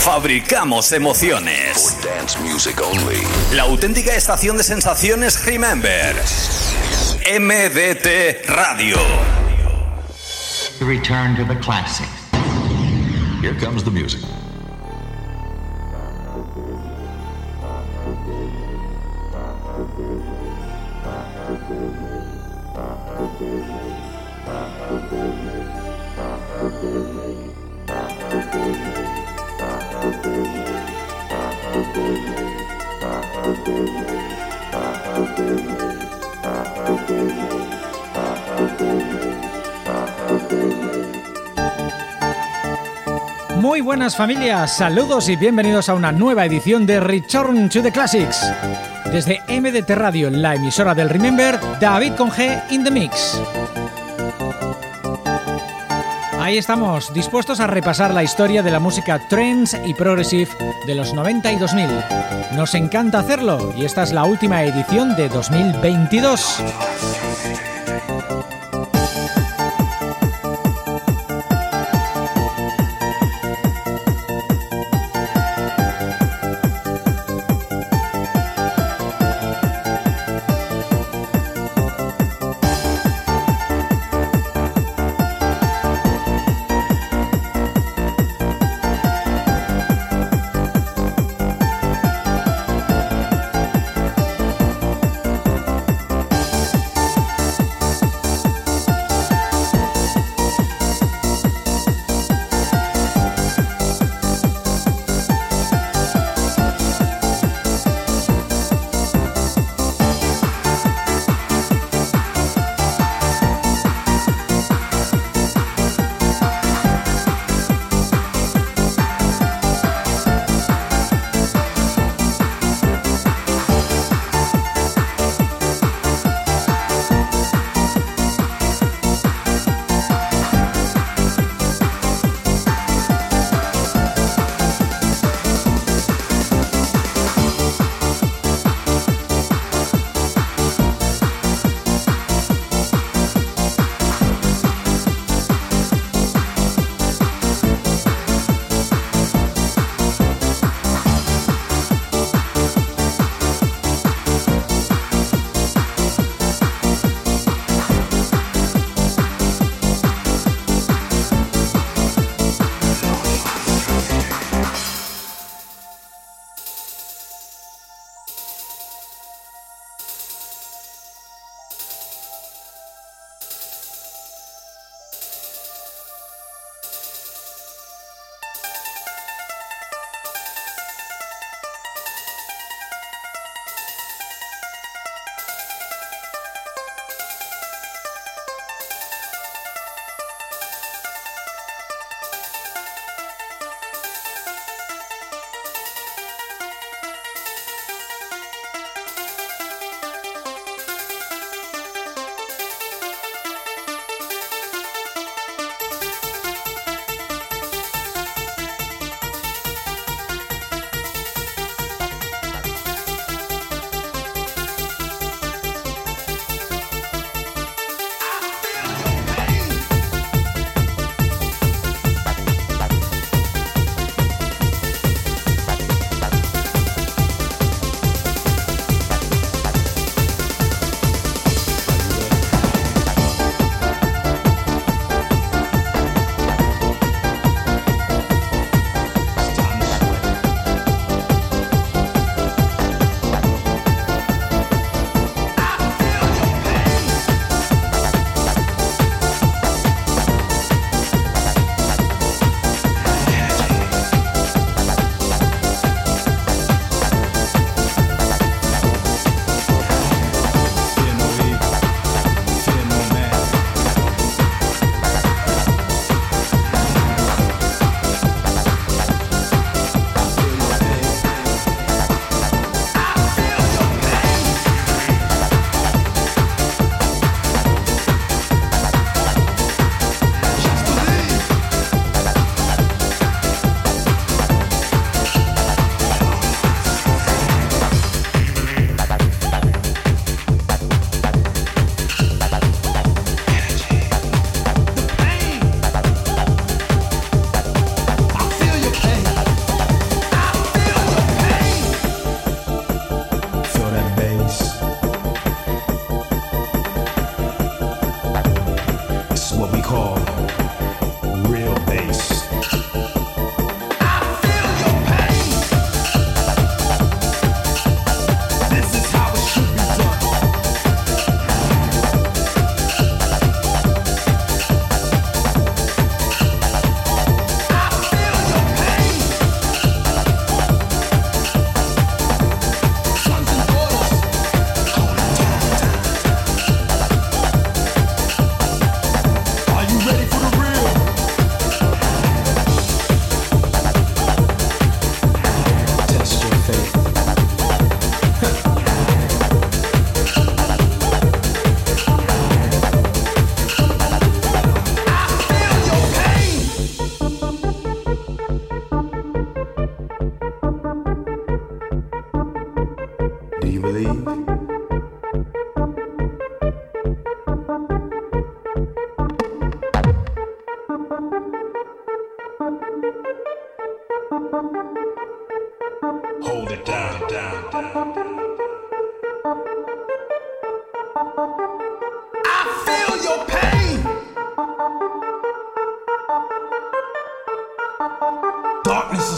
Fabricamos emociones. La auténtica estación de sensaciones Remember. MDT Radio. Return to the classics. Here comes the music. Muy buenas familias, saludos y bienvenidos a una nueva edición de Return to the Classics. Desde MDT Radio, la emisora del Remember, David Conge in the Mix. Ahí estamos, dispuestos a repasar la historia de la música trance y progressive de los 90 y 2000. Nos encanta hacerlo y esta es la última edición de 2022.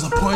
is a point.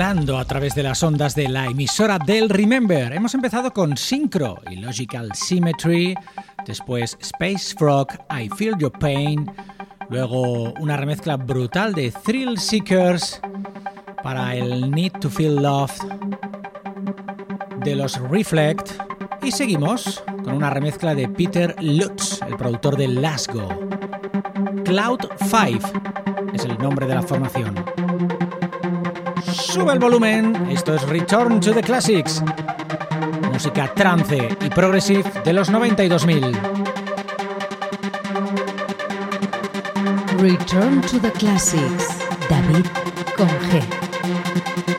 Volando a través de las ondas de la emisora del Remember. Hemos empezado con Synchro y Logical Symmetry, después Space Frog, I Feel Your Pain, luego una remezcla brutal de Thrill Seekers para el Need to Feel Love de los Reflect y seguimos con una remezcla de Peter Lutz, el productor de Lasgo. Cloud 5 es el nombre de la formación. Sube el volumen, esto es Return to the Classics. Música trance y progressive de los 92.000. Return to the Classics, David Conge. return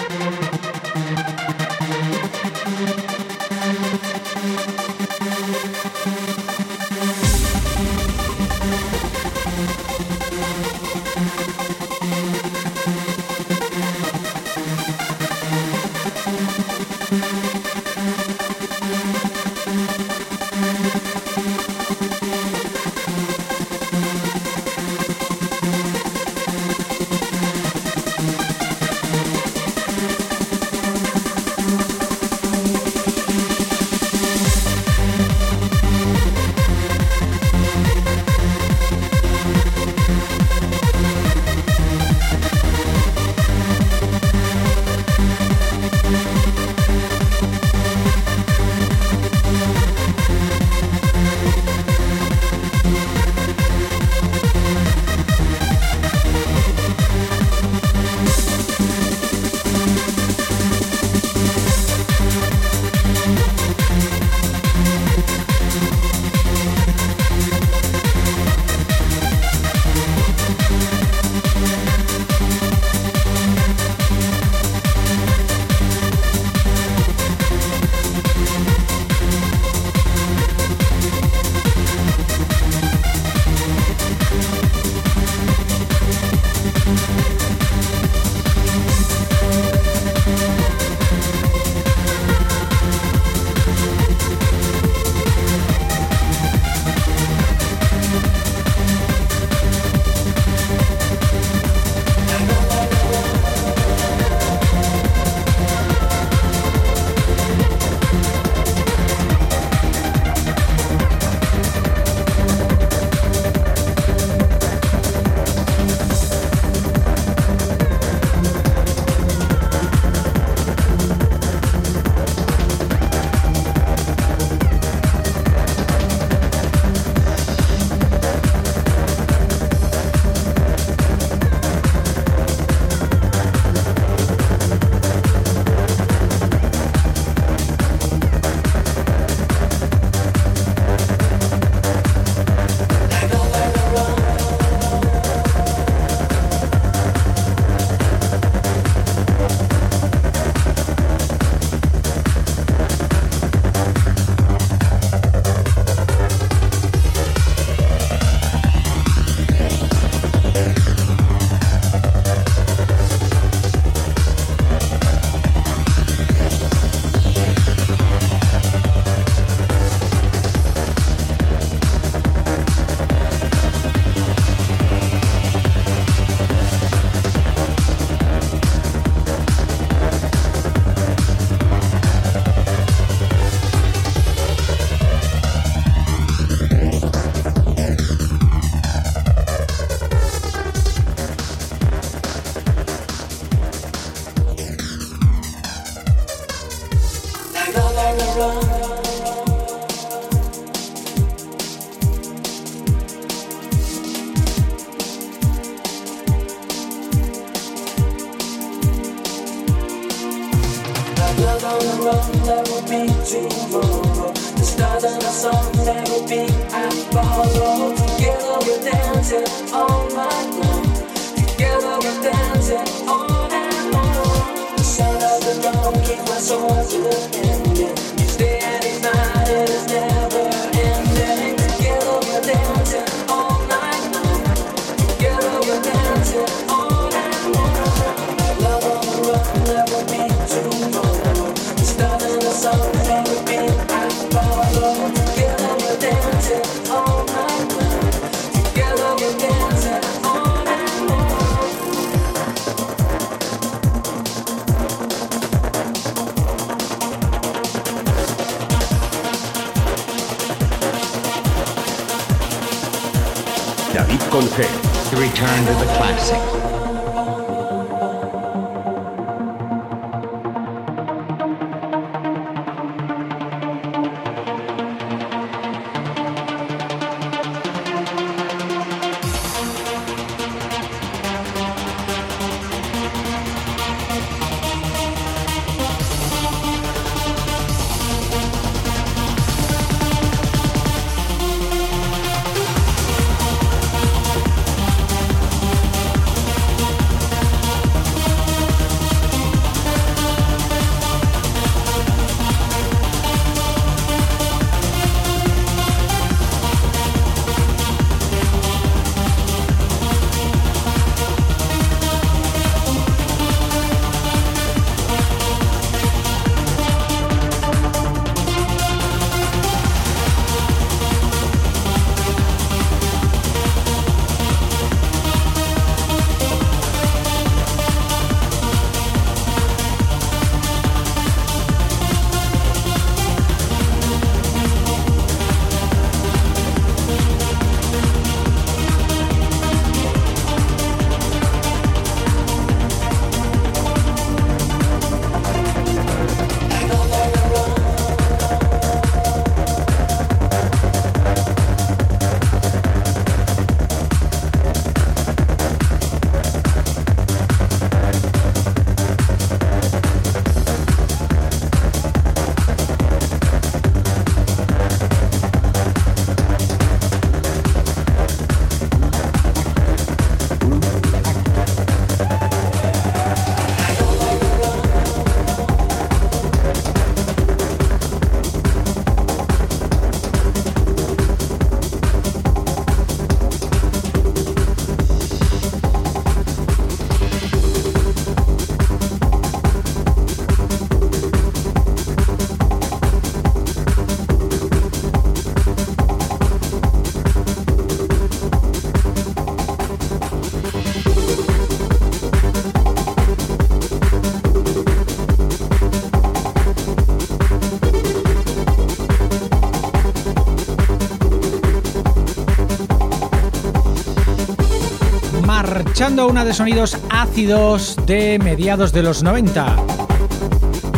escuchando una de sonidos ácidos de mediados de los 90.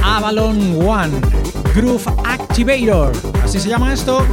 Avalon One, Groove Activator. ¿Así se llama esto?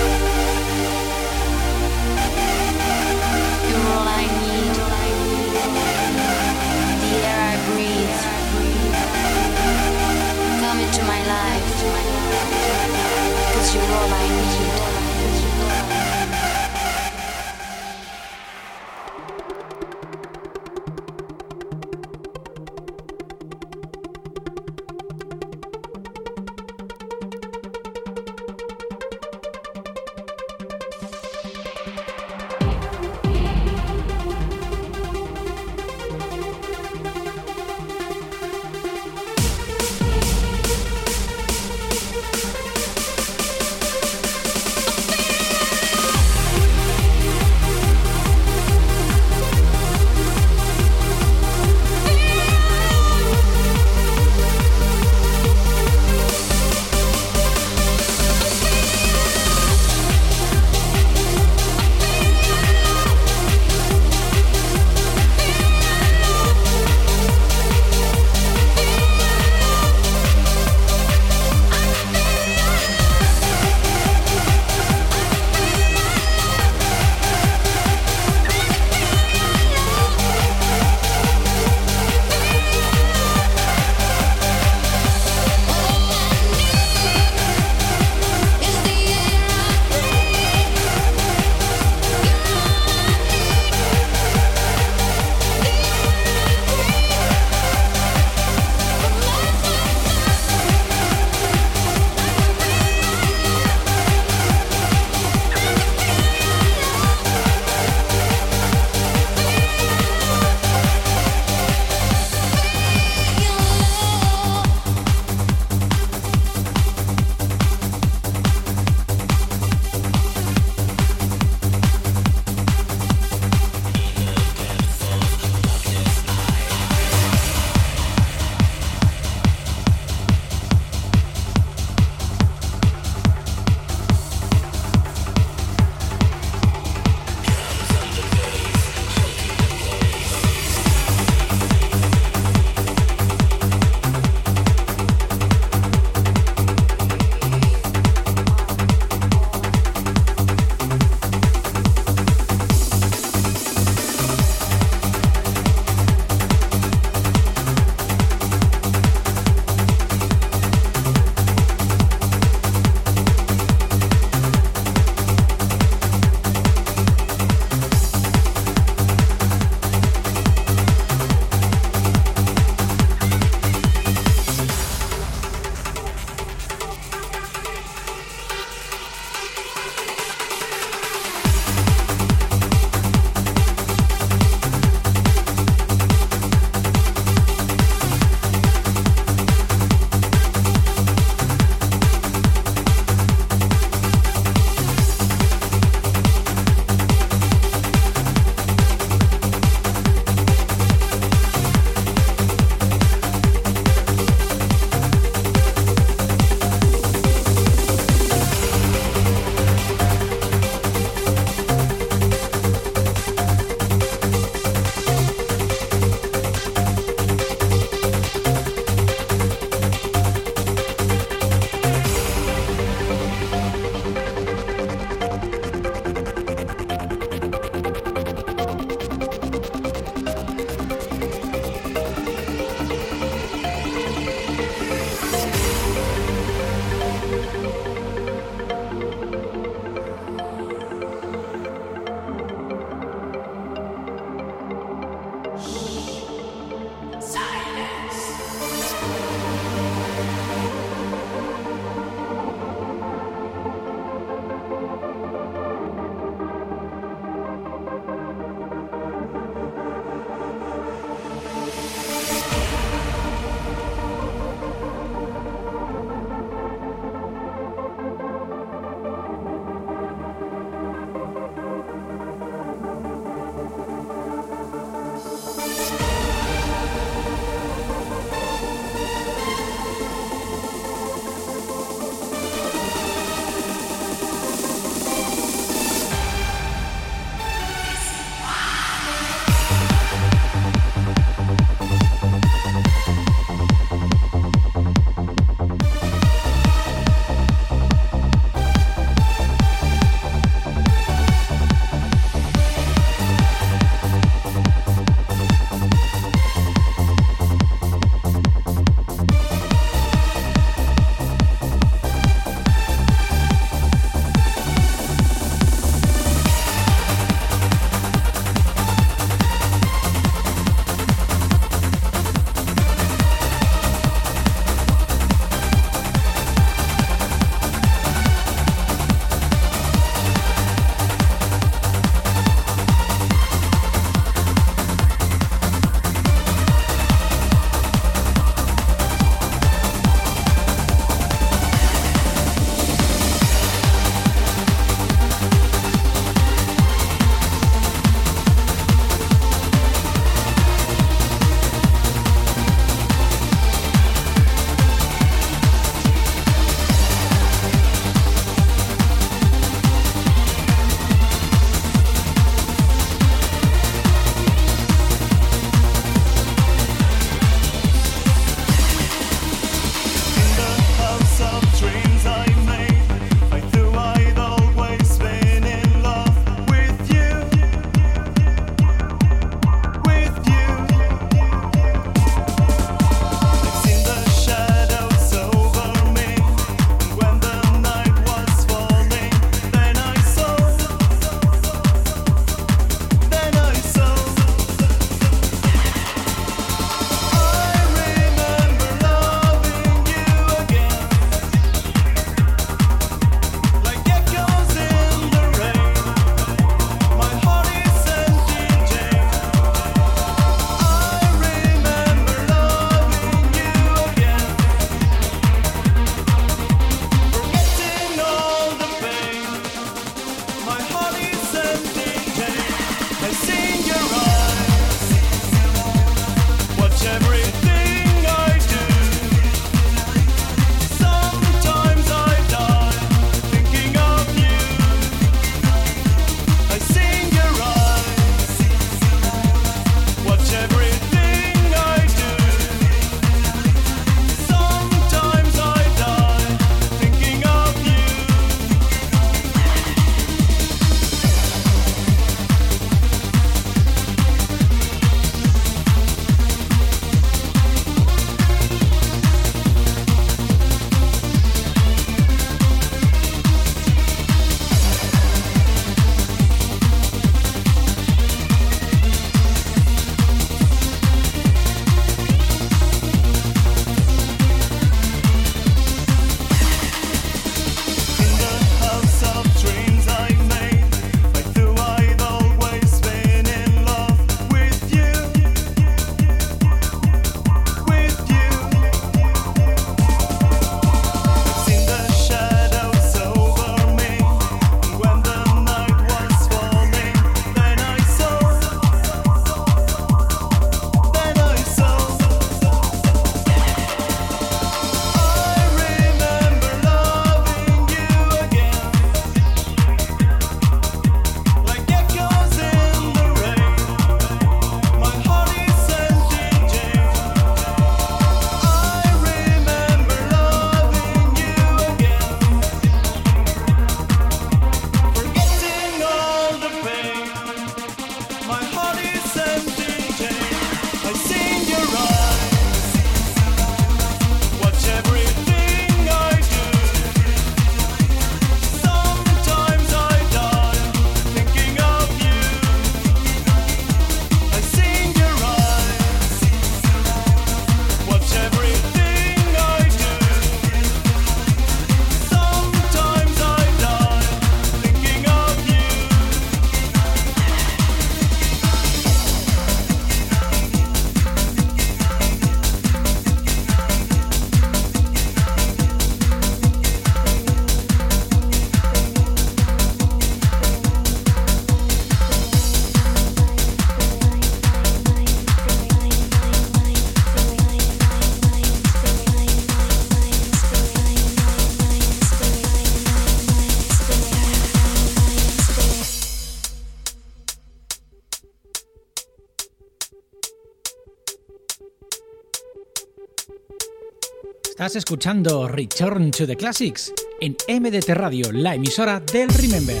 Estás escuchando Return to the Classics en MDT Radio, la emisora del Remember.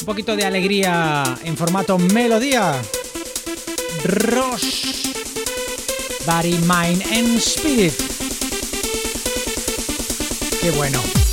Un poquito de alegría en formato melodía. Rush. Body, Mind and Spirit. Qué bueno.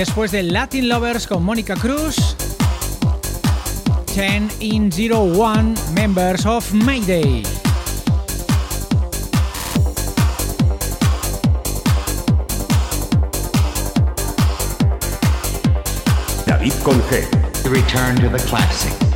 Después de Latin Lovers con Mónica Cruz, 10 in 01 members of Mayday. David con G. return to the classic.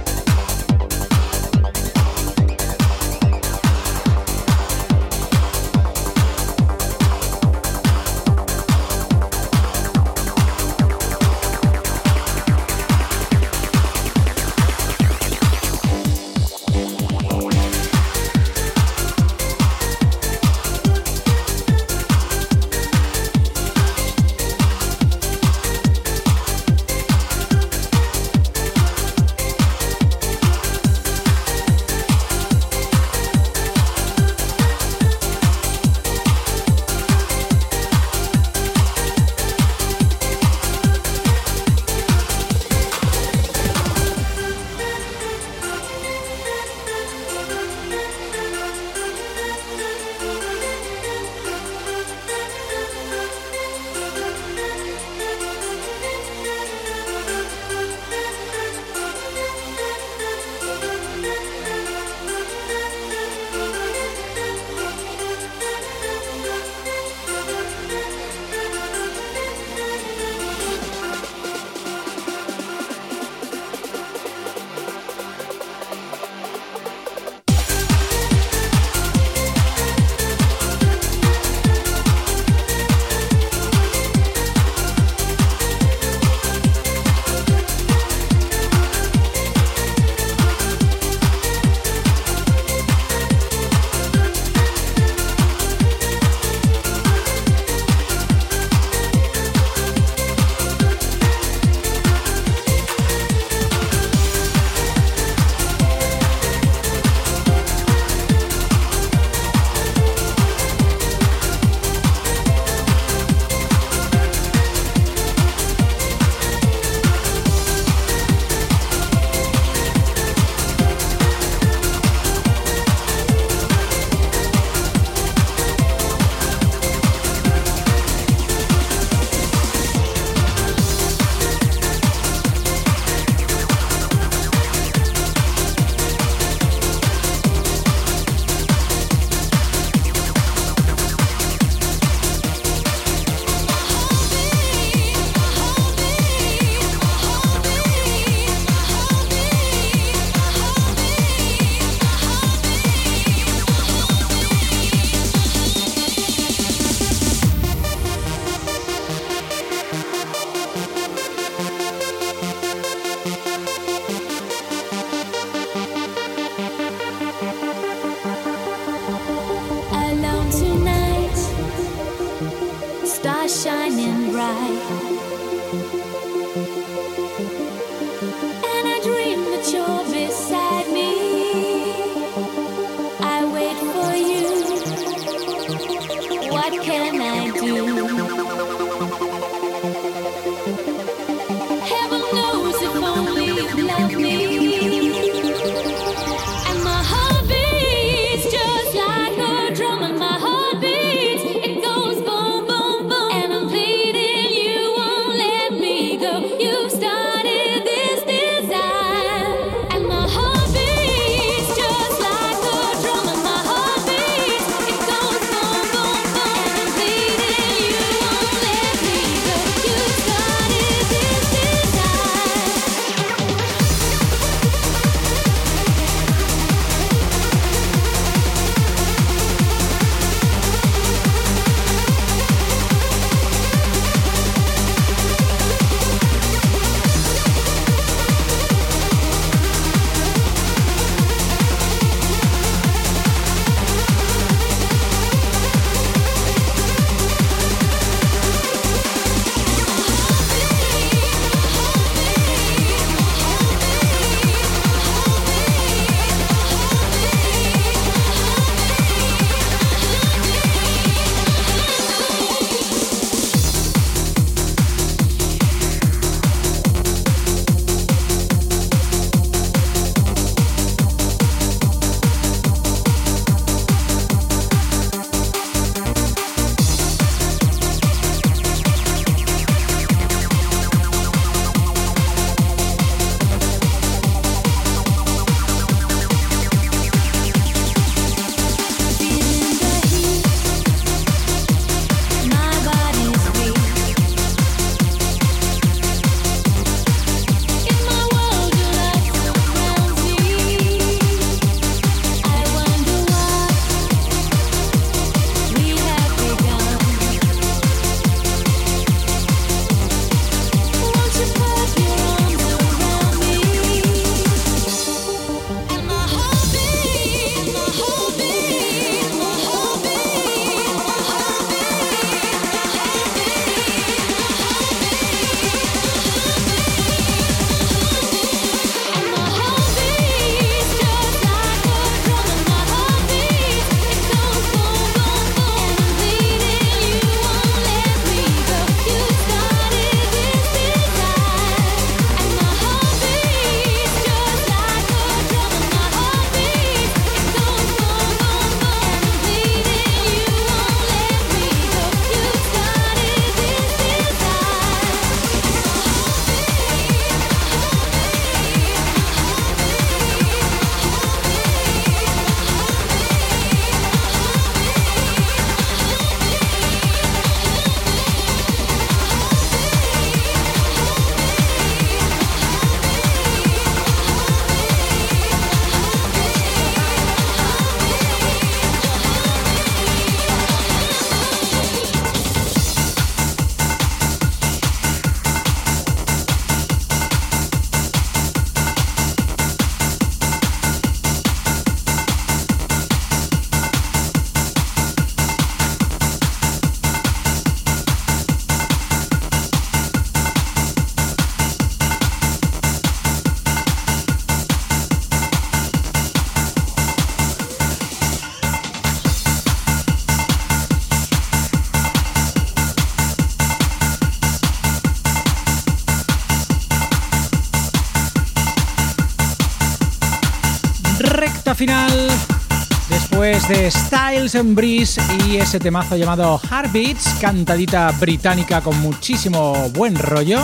And Breeze y ese temazo llamado Heartbeats, cantadita británica con muchísimo buen rollo.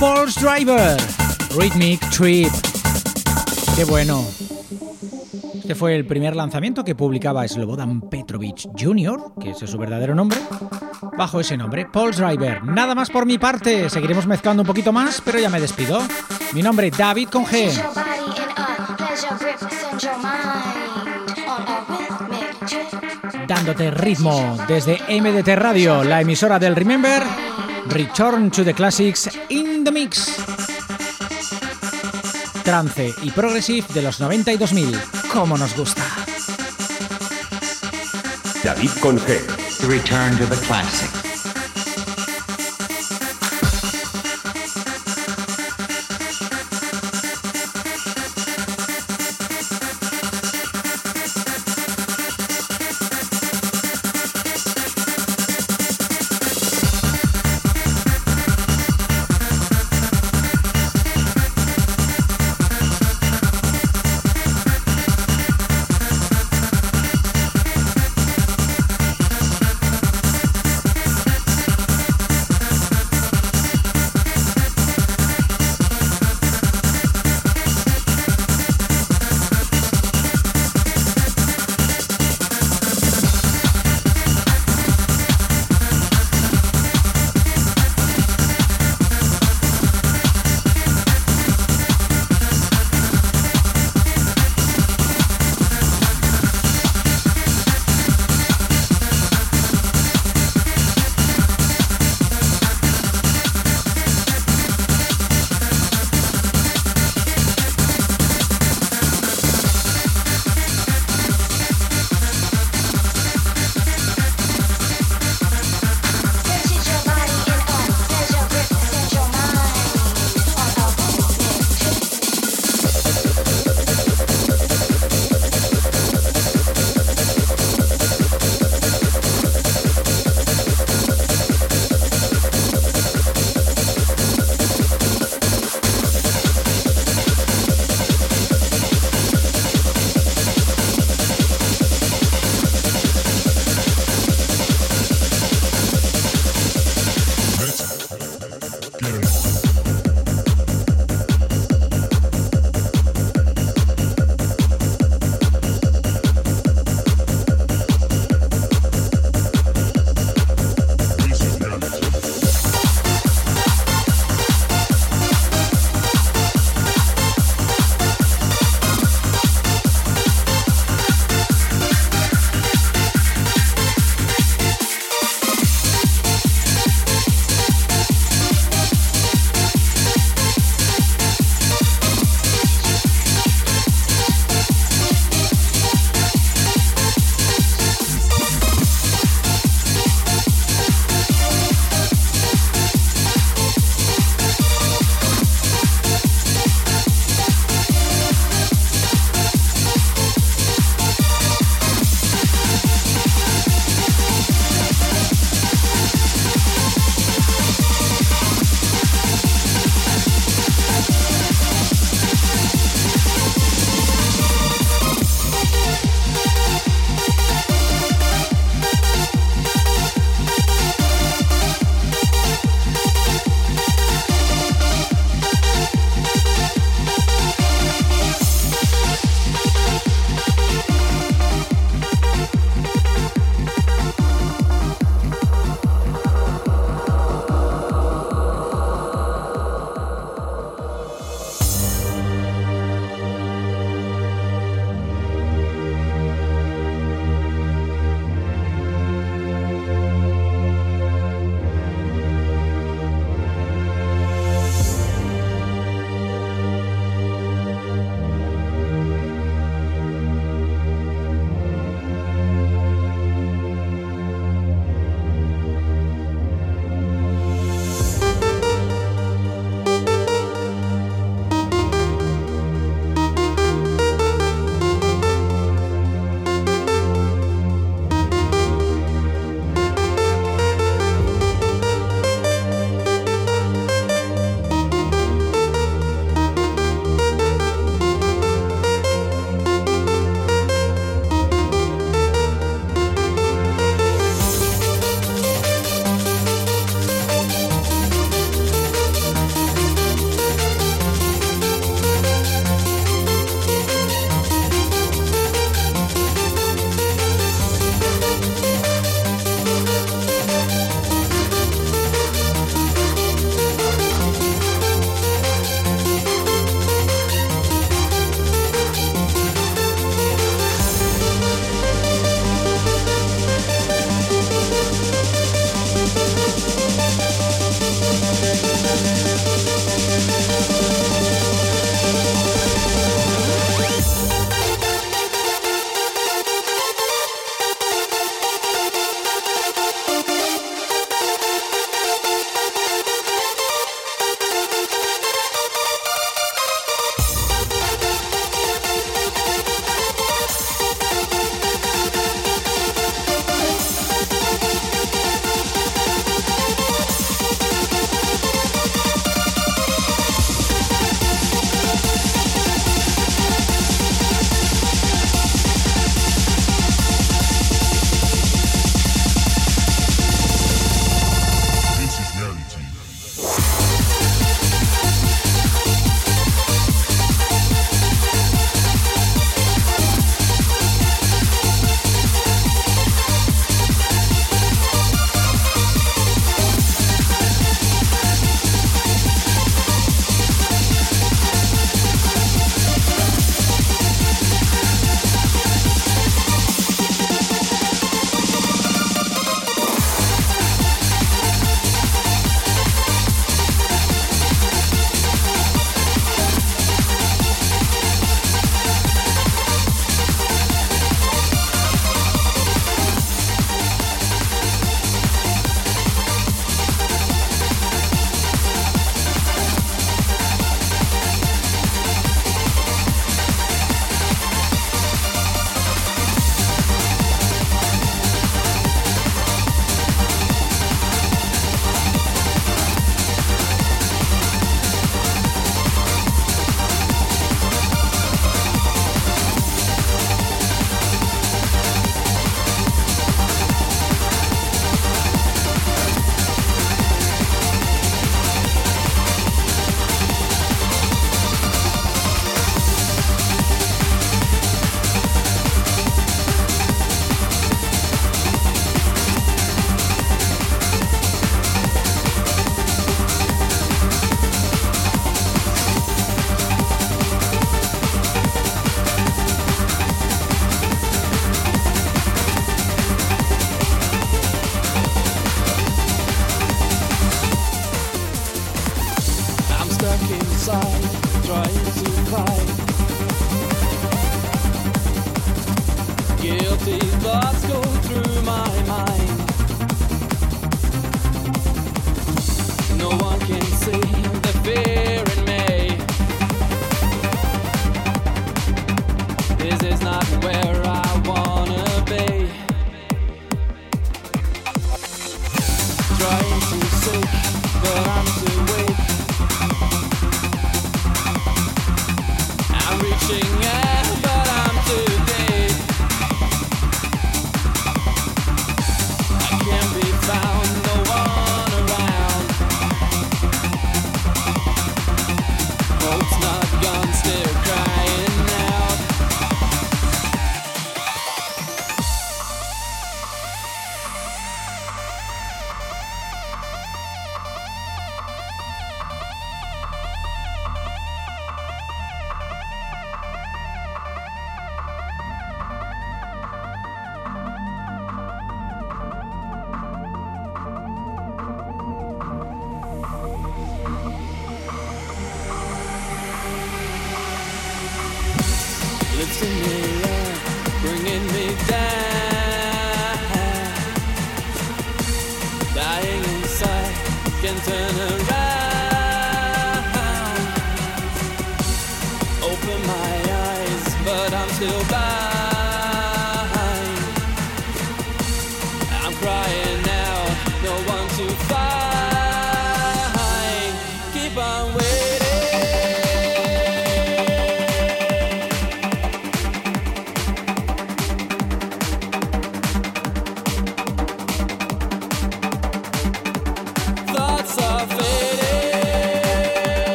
Pulse Driver, Rhythmic Trip. Qué bueno. Este fue el primer lanzamiento que publicaba Slobodan Petrovic Jr., que es su verdadero nombre, bajo ese nombre, Pulse Driver. Nada más por mi parte, seguiremos mezclando un poquito más, pero ya me despido. Mi nombre David con G. Dándote ritmo desde MDT Radio, la emisora del Remember. Return to the Classics in the Mix. Trance y Progressive de los 92.000. Como nos gusta. David con G. Return to the classic.